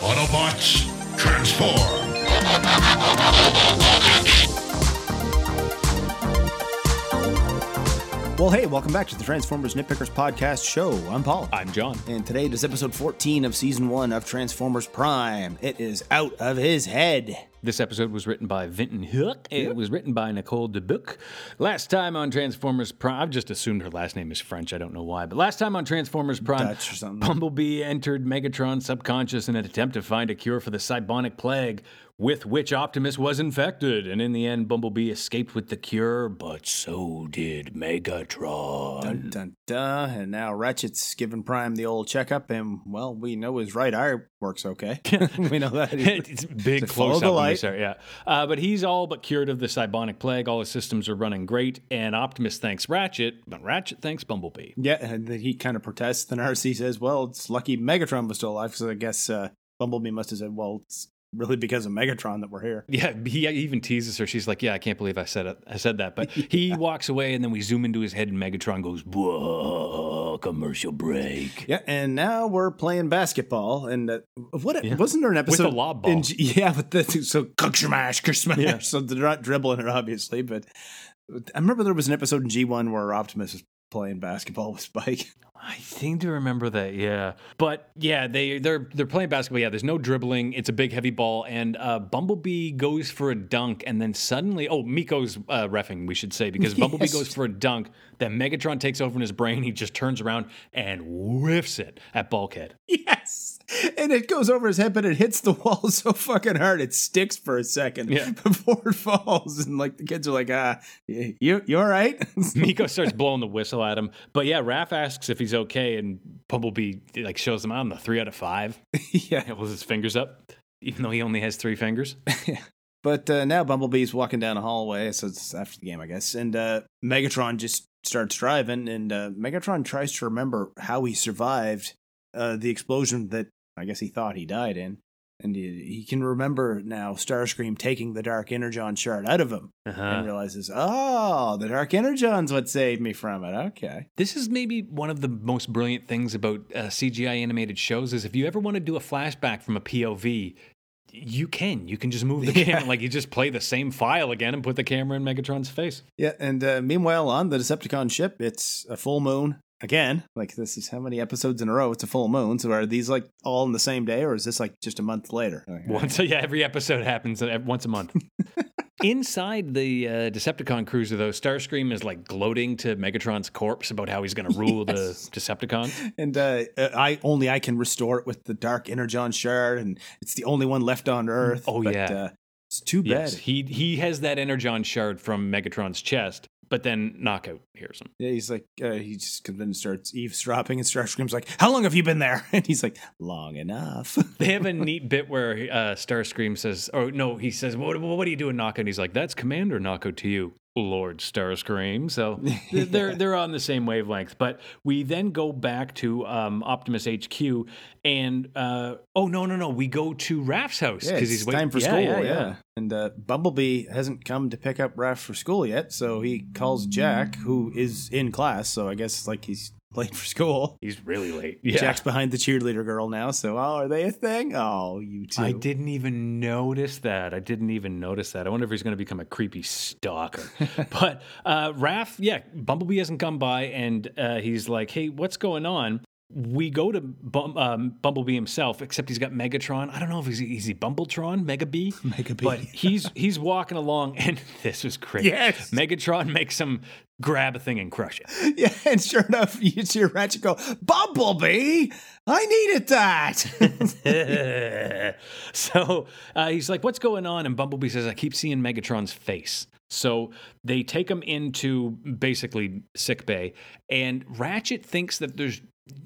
Autobots, transform! Well, hey, welcome back to the Transformers Nitpickers Podcast Show. I'm Paul. I'm John. And today is episode 14 of season one of Transformers Prime. It is out of his head. This episode was written by Vinton Heuck. It was written by Nicole Dubuc. Last time on Transformers Prime, I've just assumed her last name is French. I don't know why. But last time on Transformers Prime, Dutch or something. Bumblebee entered Megatron's subconscious in an attempt to find a cure for the Cybonic plague with which Optimus was infected. And in the end, Bumblebee escaped with the cure, but so did Megatron. Dun, dun, dun. And now Ratchet's giving Prime the old checkup, and, well, we know his right eye works okay. we know that. it's big To follow close the up. Light. Yeah, uh, but he's all but cured of the Cybonic plague. All his systems are running great, and Optimus thanks Ratchet, but Ratchet thanks Bumblebee. Yeah, and he kind of protests. Then Arcee says, well, it's lucky Megatron was still alive, so I guess uh, Bumblebee must have said, well, it's really because of Megatron that we're here. Yeah, he even teases her. She's like, "Yeah, I can't believe I said it. I said that." But he walks away, and then we zoom into his head, and Megatron goes, "Whoa!" Commercial break. Yeah, and now we're playing basketball. And uh, what Yeah. wasn't there an episode With episode the lob ball. in yeah, with the so cook smash, cook smash. Yeah. So they're not dribbling it, obviously, but I remember there was an episode in G one where Optimus was playing basketball with Spike. I seem to remember that, yeah. But yeah, they they're they're playing basketball. Yeah, there's no dribbling. It's a big heavy ball, and uh, Bumblebee goes for a dunk, and then suddenly, oh, Miko's uh, refing, we should say, because Bumblebee Yes. goes for a dunk. Then Megatron takes over in his brain. He just turns around and whiffs it at Bulkhead. Yes, and it goes over his head, but it hits the wall so fucking hard it sticks for a second Yeah. before it falls. And like the kids are like, ah, you you all right? Miko starts blowing the whistle at him, but yeah, Raf asks if he's okay, and Bumblebee like shows him on the three out of five. yeah. with his fingers up, even though he only has three fingers. But uh, now Bumblebee's walking down a hallway, so it's after the game, I guess. And uh, Megatron just starts driving, and uh, Megatron tries to remember how he survived uh, the explosion that I guess he thought he died in. And he, he can remember now Starscream taking the Dark Energon shard out of him Uh-huh. and realizes, oh, the Dark Energon's what saved me from it. Okay. This is maybe one of the most brilliant things about uh, CGI animated shows is if you ever want to do a flashback from a POV, you can. You can just move the Yeah. camera, like you just play the same file again and put the camera in Megatron's face. Yeah, and uh, meanwhile, on the Decepticon ship, it's a full moon again. Like this is how many episodes in a row? It's a full moon. So are these like all in the same day, or is this like just a month later? Like, Once, yeah, every episode happens uh, once a month. Inside the uh, Decepticon cruiser, though, Starscream is like gloating to Megatron's corpse about how he's going to rule Yes. the Decepticon. And uh, uh, I only I can restore it with the Dark Energon shard, and it's the only one left on Earth. Oh, but, yeah. uh, it's too bad. Yes, he he has that Energon shard from Megatron's chest, but then Knockout hears him. Yeah, he's like uh, he just comes in and starts eavesdropping, and Starscream's like, "How long have you been there?" And he's like, "Long enough." They have a neat bit where uh, Starscream says, Oh, no, he says, what, what are you doing, Knockout? And he's like, that's Commander Knockout to you, Lord Starscream. So they're they're on the same wavelength. But we then go back to um, Optimus HQ, and uh, oh no no no, we go to Raf's house Yeah, it's he's time for yeah, school. yeah, Yeah, yeah. And uh, Bumblebee hasn't come to pick up Raf for school yet, so he calls Jack, who is in class. So I guess like he's late for school. He's really late. Yeah. Jack's behind the cheerleader girl now. So, oh, are they a thing? Oh, you two. I didn't even notice that. I didn't even notice that. I wonder if he's going to become a creepy stalker. but uh, Raf, yeah, Bumblebee hasn't come by, and uh, he's like, "Hey, what's going on?" We go to Bum, um, Bumblebee himself, except he's got Megatron. I don't know if he's is he Bumbletron, Megabee, Megabee. but he's he's walking along, and this was crazy. Yes. Megatron makes him grab a thing and crush it. Yeah, and sure enough, you see Ratchet go, Bumblebee, I needed that. so uh, he's like, "What's going on?" And Bumblebee says, "I keep seeing Megatron's face." So they take him into basically sick bay, and Ratchet thinks that there's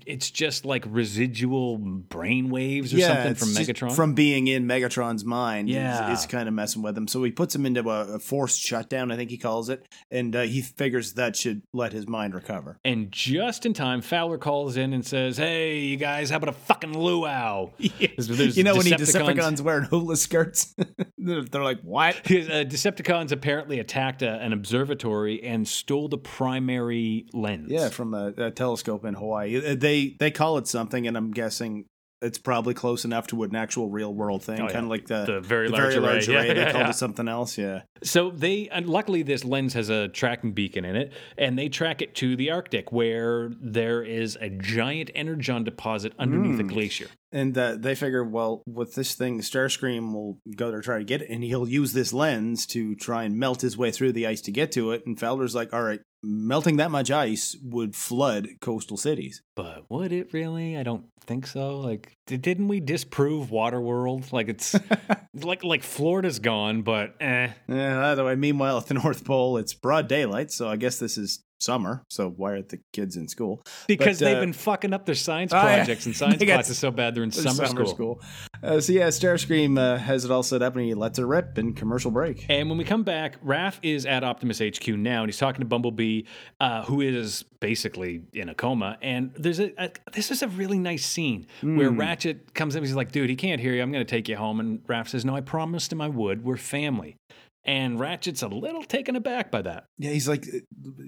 it's just like residual brain waves or something from Megatron. From being in Megatron's mind. Yeah. Is, is kind of messing with him. So he puts him into a, a forced shutdown, I think he calls it. And uh, he figures that should let his mind recover. and just in time, Fowler calls in and says, "Hey, you guys, how about a fucking luau?" There's you know, when he Decepticons- wearing hula skirts, they're, like, what? Uh, Decepticons apparently attacked a, an observatory and stole the primary lens. Yeah, from a, a telescope in Hawaii. Uh, They they call it something, and I'm guessing it's probably close enough to an actual real world thing, Oh, kind of like the, The very the large very large array. array. Yeah, they yeah, called yeah. it something else. Yeah. So they, and luckily, this lens has a tracking beacon in it, and they track it to the Arctic, where there is a giant energon deposit underneath Hmm. a glacier. And uh, they figure, well, with this thing, Starscream will go there try to get it, and he'll use this lens to try and melt his way through the ice to get to it. And Fowler's like, all right, melting that much ice would flood coastal cities. But would it really? I don't think so. Like, di- didn't we disprove Waterworld? Like, it's like like Florida's gone, but eh. Yeah, either way, meanwhile, at the North Pole, it's broad daylight, so I guess this is summer. So why are the kids in school? Because But, they've uh, been fucking up their science oh, yeah. projects and science classes so bad they're in summer, school. Uh, so yeah, Starscream uh, has it all set up, and he lets it rip in commercial break. And when we come back, Raf is at Optimus HQ now, and he's talking to Bumblebee, uh, who is basically in a coma. And there's a, a this is a really nice scene where Ratchet comes in. He's like, "Dude, he can't hear you. I'm going to take you home." And Raf says, "No, I promised him I would. We're family." And Ratchet's a little taken aback by that. Yeah, he's like,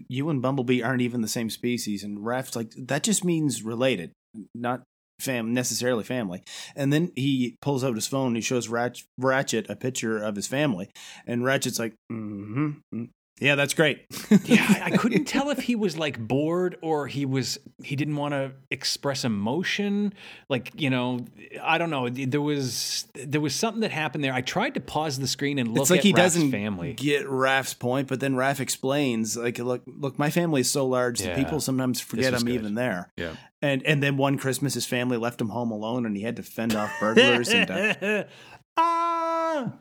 you and Bumblebee aren't even the same species, and Raf's like, that just means related, not fam necessarily family. And then he pulls out his phone and he shows Ratch- Ratchet a picture of his family, and Ratchet's like, mm-hmm, yeah, that's great. yeah, I, couldn't tell if he was like bored or he was he didn't want to express emotion. Like you know, I don't know. There was there was something that happened there. I tried to pause the screen and look it's like at he Raf's doesn't family. get Raf's point, but then Raf explains, like, look, look, my family is so large Yeah. that people sometimes forget I'm good. even there. Yeah. And and then one Christmas, his family left him home alone, and he had to fend off burglars. and uh,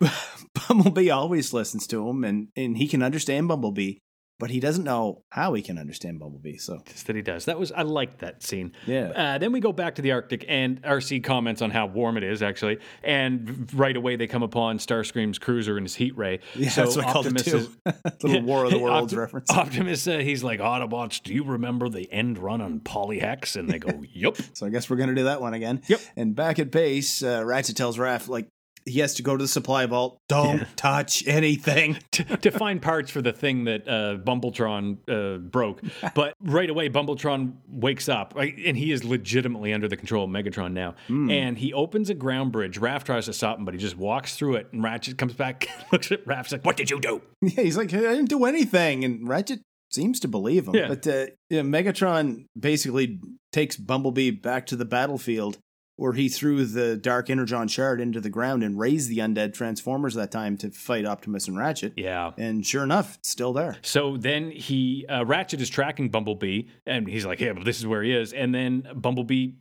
ah, Bumblebee always listens to him, and and he can understand Bumblebee, but he doesn't know how he can understand Bumblebee. So just that he does. That was I liked that scene. yeah, Uh, then we go back to the Arctic, and Arcee comments on how warm it is, actually. And right away, they come upon Starscream's cruiser and his heat ray. yeah, so that's what I called it Optimus too. is, Little War of the Worlds reference. Optimus, uh, he's like, Autobots, do you remember the end run on Polyhex? And they go, "Yep." So I guess we're gonna do that one again. Yep. And back at base, uh, Ratchet tells Raf like he has to go to the supply vault. Don't touch anything. to, to find parts for the thing that uh, Bumbletron uh, broke. But right away, Bumbletron wakes up, right, and he is legitimately under the control of Megatron now. Hmm. And he opens a ground bridge. Raf tries to stop him, but he just walks through it. And Ratchet comes back, looks at Raf's like, "What did you do?" Yeah, he's like, I didn't do anything, and Ratchet seems to believe him. Yeah. But uh, yeah, Megatron basically takes Bumblebee back to the battlefield. Where he threw the Dark Energon shard into the ground and raised the undead Transformers that time to fight Optimus and Ratchet. Yeah. And sure enough, still there. So then he uh, Ratchet is tracking Bumblebee, and he's like, "Yeah, but this is where he is." And then Bumblebee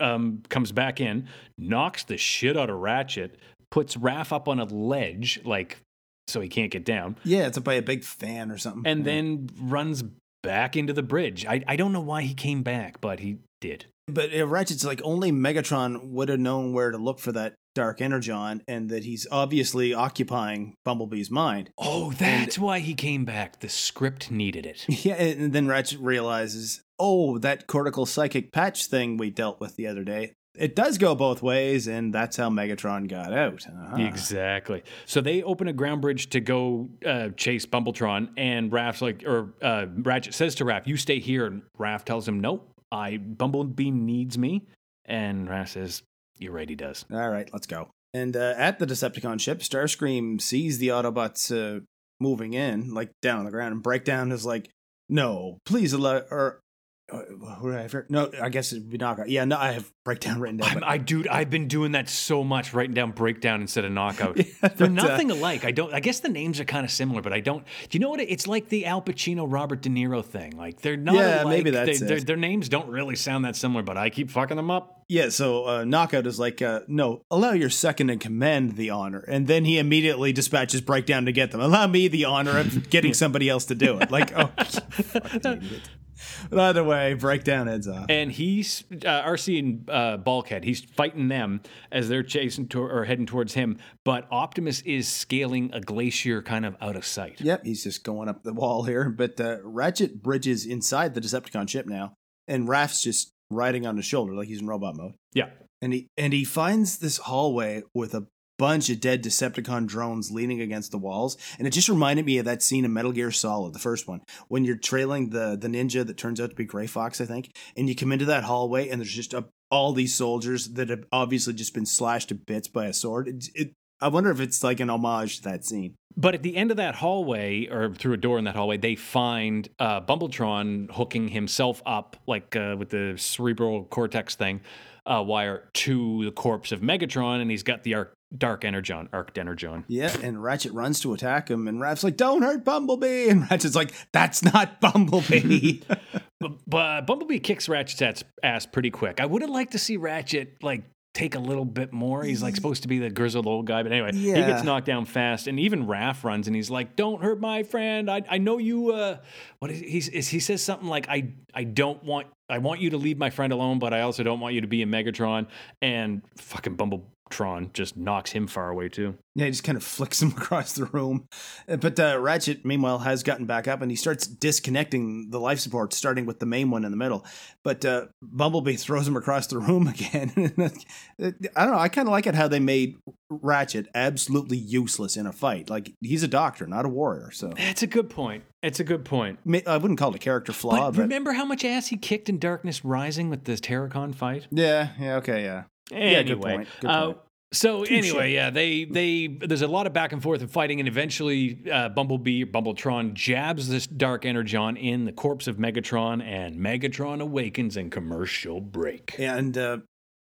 um, comes back in, knocks the shit out of Ratchet, puts Raf up on a ledge, like so he can't get down, Yeah, it's by a big fan or something. and Yeah. then runs back into the bridge. I I don't know why he came back, but he did. But Ratchet's like only Megatron would have known where to look for that Dark Energon, and that he's obviously occupying Bumblebee's mind. Oh, that's why he came back. The script needed it. Yeah, and then Ratchet realizes, oh, that cortical psychic patch thing we dealt with the other day. It does go both ways, and that's how Megatron got out. Uh-huh. Exactly. So they open a ground bridge to go uh, chase Bumbletron, and Raf's like, or uh, Ratchet says to Raf, "You stay here." And Raf tells him, "No, I Bumblebee needs me." And Raf says, "You're right, he does." All right, let's go. And uh, at the Decepticon ship, Starscream sees the Autobots uh, moving in, like down on the ground, and Breakdown is like, "No, please allow." Or uh, who did I forget? No, I guess it'd be Knockout. Yeah, no, I have Breakdown written down. I dude, I've been doing that so much, writing down breakdown instead of knockout. Yeah, They're but, uh, nothing alike. I don't. I guess the names are kind of similar, but I don't. Do you know what? it- It's like the Al Pacino, Robert De Niro thing. Like they're not. Yeah, alike. maybe that's They- it. their, their names don't really sound that similar, but I keep fucking them up. Yeah, so uh, Knockout is like, uh, no, allow your second in command the honor. And then he immediately dispatches Breakdown to get them. Allow me the honor of getting somebody else to do it. Like, oh. But either way, Breakdown heads off. And he's uh, Arcee and uh, Bulkhead. He's fighting them as they're chasing to- or heading towards him. But Optimus is scaling a glacier kind of out of sight. Yep, he's just going up the wall here. But uh, Ratchet bridges inside the Decepticon ship now, and Raf's just riding on his shoulder like he's in robot mode. Yeah. And he and he finds this hallway with a bunch of dead Decepticon drones leaning against the walls, and it just reminded me of that scene in Metal Gear Solid, the first one, when you're trailing the the ninja that turns out to be Gray Fox, I think, and you come into that hallway, and there's just a, all these soldiers that have obviously just been slashed to bits by a sword. It, it, I wonder if it's like an homage to that scene. But at the end of that hallway, or through a door in that hallway, they find uh, Bumbletron hooking himself up, like uh, with the cerebral cortex thing, uh, wire to the corpse of Megatron, and he's got the arc, Dark Energon, Arc Energon. Yeah, and Ratchet runs to attack him, and Raf's like, "Don't hurt Bumblebee," and Ratchet's like, "That's not Bumblebee." but, but Bumblebee kicks Ratchet's ass pretty quick. I would have liked to see Ratchet like take a little bit more. He's like supposed to be the grizzled old guy, but anyway, Yeah. he gets knocked down fast. And even Raf runs and he's like, "Don't hurt my friend. I, I know you." Uh, what is he? Is he says something like, "I I don't want I want you to leave my friend alone, but I also don't want you to be a Megatron." And fucking Bumbletron just knocks him far away too. Yeah, he just kind of flicks him across the room. But uh, Ratchet, meanwhile, has gotten back up and he starts disconnecting the life support, starting with the main one in the middle. But uh, Bumblebee throws him across the room again. I don't know. I kind of like it how they made Ratchet absolutely useless in a fight. Like, he's a doctor, not a warrior. So That's a good point. It's a good point. I wouldn't call it a character flaw, But but. remember how much ass he kicked in Darkness Rising with the Terrorcon fight? yeah, yeah, okay, yeah. Anyway, good point, good uh, so Touche. anyway, yeah, they they there's a lot of back and forth and fighting, and eventually uh, Bumblebee, Bumbletron jabs this Dark Energon in the corpse of Megatron, and Megatron awakens in commercial break. And uh,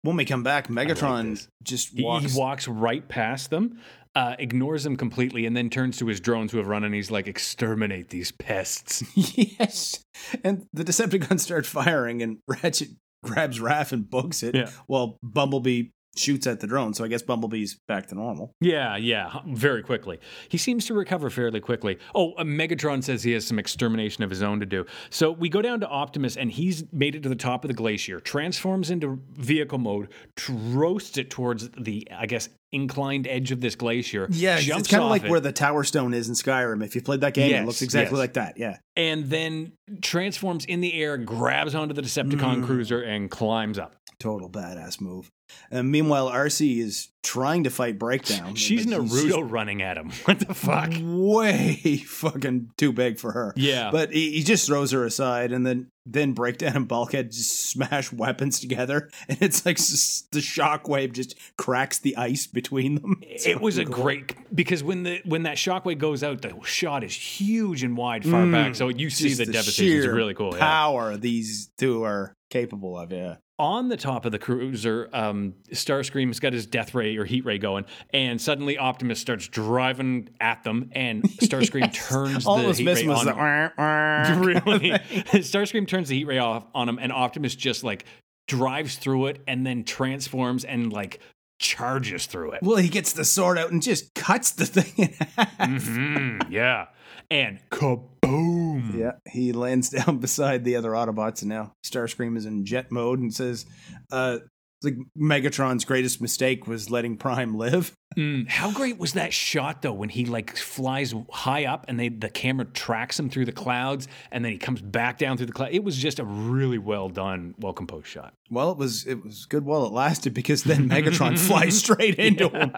when we come back, Megatron this. just He, walks. he walks right past them, uh, ignores them completely, and then turns to his drones who have run, and he's like, "Exterminate these pests." yes. And the Decepticons start firing, and Ratchet grabs Raf and books it Yeah. while Bumblebee shoots at the drone. So I guess Bumblebee's back to normal. Yeah, yeah, very quickly. He seems to recover fairly quickly. Oh, uh, Megatron says he has some extermination of his own to do. So we go down to Optimus, and he's made it to the top of the glacier, transforms into vehicle mode, roasts it towards the, I guess, inclined edge of this glacier. Yeah, it's- jumps it's kind of like it, where the Tower Stone is in Skyrim. If you played that game, Yes, it looks exactly yes. like that. Yeah. and then transforms in the air, grabs onto the Decepticon Mm. cruiser, and climbs up. Total badass move. And meanwhile, Arcee is trying to fight Breakdown. She's Naruto running at him. What the fuck? Way fucking too big for her. Yeah. But he, he just throws her aside, and then then Breakdown and Bulkhead just smash weapons together, and it's like s- the shockwave just cracks the ice between them. It's it was a cool. great because when the when that shockwave goes out, the shot is huge and wide far back, so you see Mm. Just the, devastation. It's really cool. Yeah. Power these two are capable of. Yeah. On the top of the cruiser, um, Starscream's got his death ray or heat ray going, and suddenly Optimus starts driving at them, and Starscream turns All the heat ray on. the "Wah, wah." really, Starscream turns the heat ray off on him, and Optimus just like drives through it, and then transforms and like charges through it. Well, he gets the sword out and just cuts the thing in half. Mhm, yeah, and kaboom! Yeah, he lands down beside the other Autobots, and now Starscream is in jet mode and says, uh, like Megatron's greatest mistake was letting Prime live. Mm, how great was that shot though when he like flies high up and they the camera tracks him through the clouds and then he comes back down through the cloud. It was just a really well done, well composed shot. Well, it was it was good while it lasted because then Megatron flies straight into him.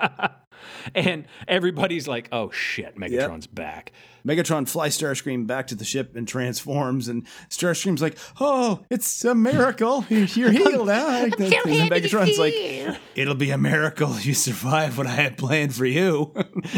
and everybody's like, "Oh shit, Megatron's back." Megatron flies Starscream back to the ship and transforms, and Starscream's like, "Oh, it's a miracle! You're, healed now." and Megatron's like, "It'll be a miracle you survive what I had planned for you."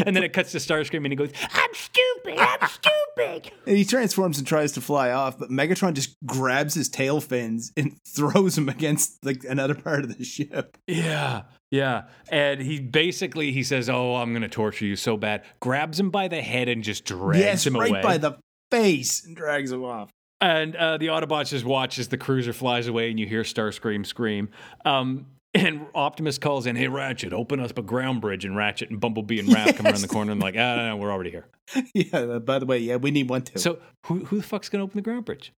And then it cuts to Starscream and he goes, "I'm stupid. I'm stupid." And he transforms and tries to fly off, but Megatron just grabs his tail fins and throws him against like another part of the ship. Yeah, yeah. And he basically he says, "Oh, I'm going to torture you so bad." Grabs him by the head and just drags him away. yes, him right away. by the face and drags him off. And uh, the Autobots just watch as the cruiser flies away, and you hear Starscream scream. Um, and Optimus calls in, "Hey, Ratchet, open up a ground bridge." And Ratchet and Bumblebee and Raf come around the corner and like, "Ah, no, no, we're already here." yeah. By the way, yeah, we need one too. So who who the fuck's gonna open the ground bridge?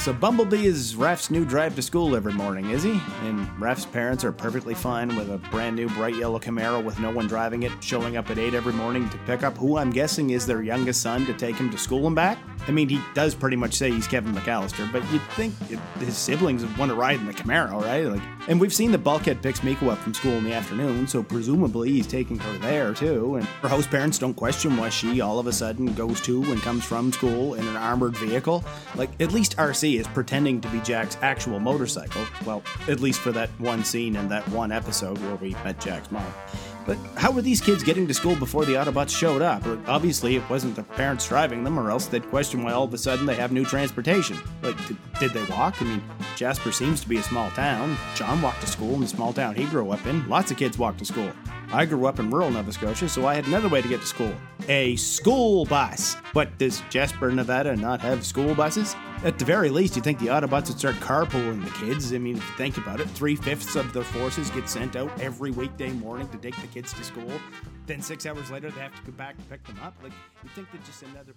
So Bumblebee is Raf's new drive to school every morning, is he? And Raf's parents are perfectly fine with a brand new bright yellow Camaro with no one driving it, showing up at 8 every morning to pick up who I'm guessing is their youngest son to take him to school and back? I mean, he does pretty much say he's Kevin McCallister, but you'd think his siblings would want to ride in the Camaro, right? Like, and we've seen the Bulkhead picks Miko up from school in the afternoon, so presumably he's taking her there too. And her host parents don't question why she all of a sudden goes to and comes from school in an armored vehicle. Like, at least Arcee is pretending to be Jack's actual motorcycle. Well, at least for that one scene in that one episode where we met Jack's mom. But how were these kids getting to school before the Autobots showed up? Obviously, it wasn't their parents driving them, or else they'd question why all of a sudden they have new transportation. Like, did, did they walk? I mean, Jasper seems to be a small town. John walked to school in the small town he grew up in. Lots of kids walk to school. I grew up in rural Nova Scotia, so I had another way to get to school a school bus. But does Jasper, Nevada not have school buses? At the very least, you think the Autobots would start carpooling the kids. I mean, if you think about it, three fifths of the forces get sent out every weekday morning to take the kids to school. Then six hours later, they have to go back and pick them up. Like, you think that just another.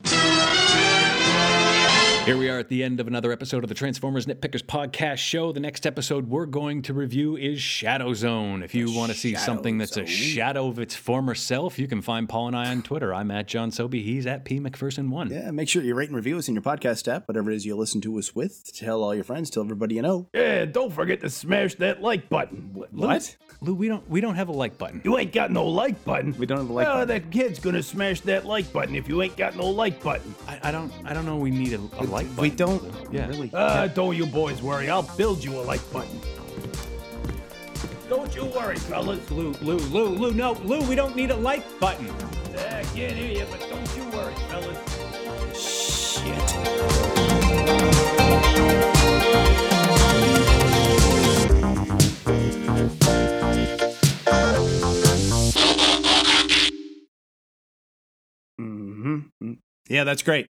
Here we are at the end of another episode of the Transformers Nitpickers podcast show. The next episode we're going to review is Shadow Zone. If you want to see Shadow something that's Zone. a shadow of its former self, you can find Paul and I on Twitter. I'm at John Sobey. He's at P McPherson1. Yeah, make sure you rate and review us in your podcast app, whatever it is you listen to us with. Tell all your friends, tell everybody you know. Yeah, don't forget to smash that like button. What? Lou, we don't we don't have a like button. You ain't got no like button. We don't have a like Oh, button. that kid's gonna smash that like button if you ain't got no like button. I, I don't I don't know we need a, a like button. We don't Yeah. really. Uh, don't you boys worry. I'll build you a like button. Don't you worry, fellas. Lou, Lou, Lou, Lou, no, Lou, we don't need a like button. I can't hear you, but don't you worry, fellas. Shit. Hmm Yeah, that's great.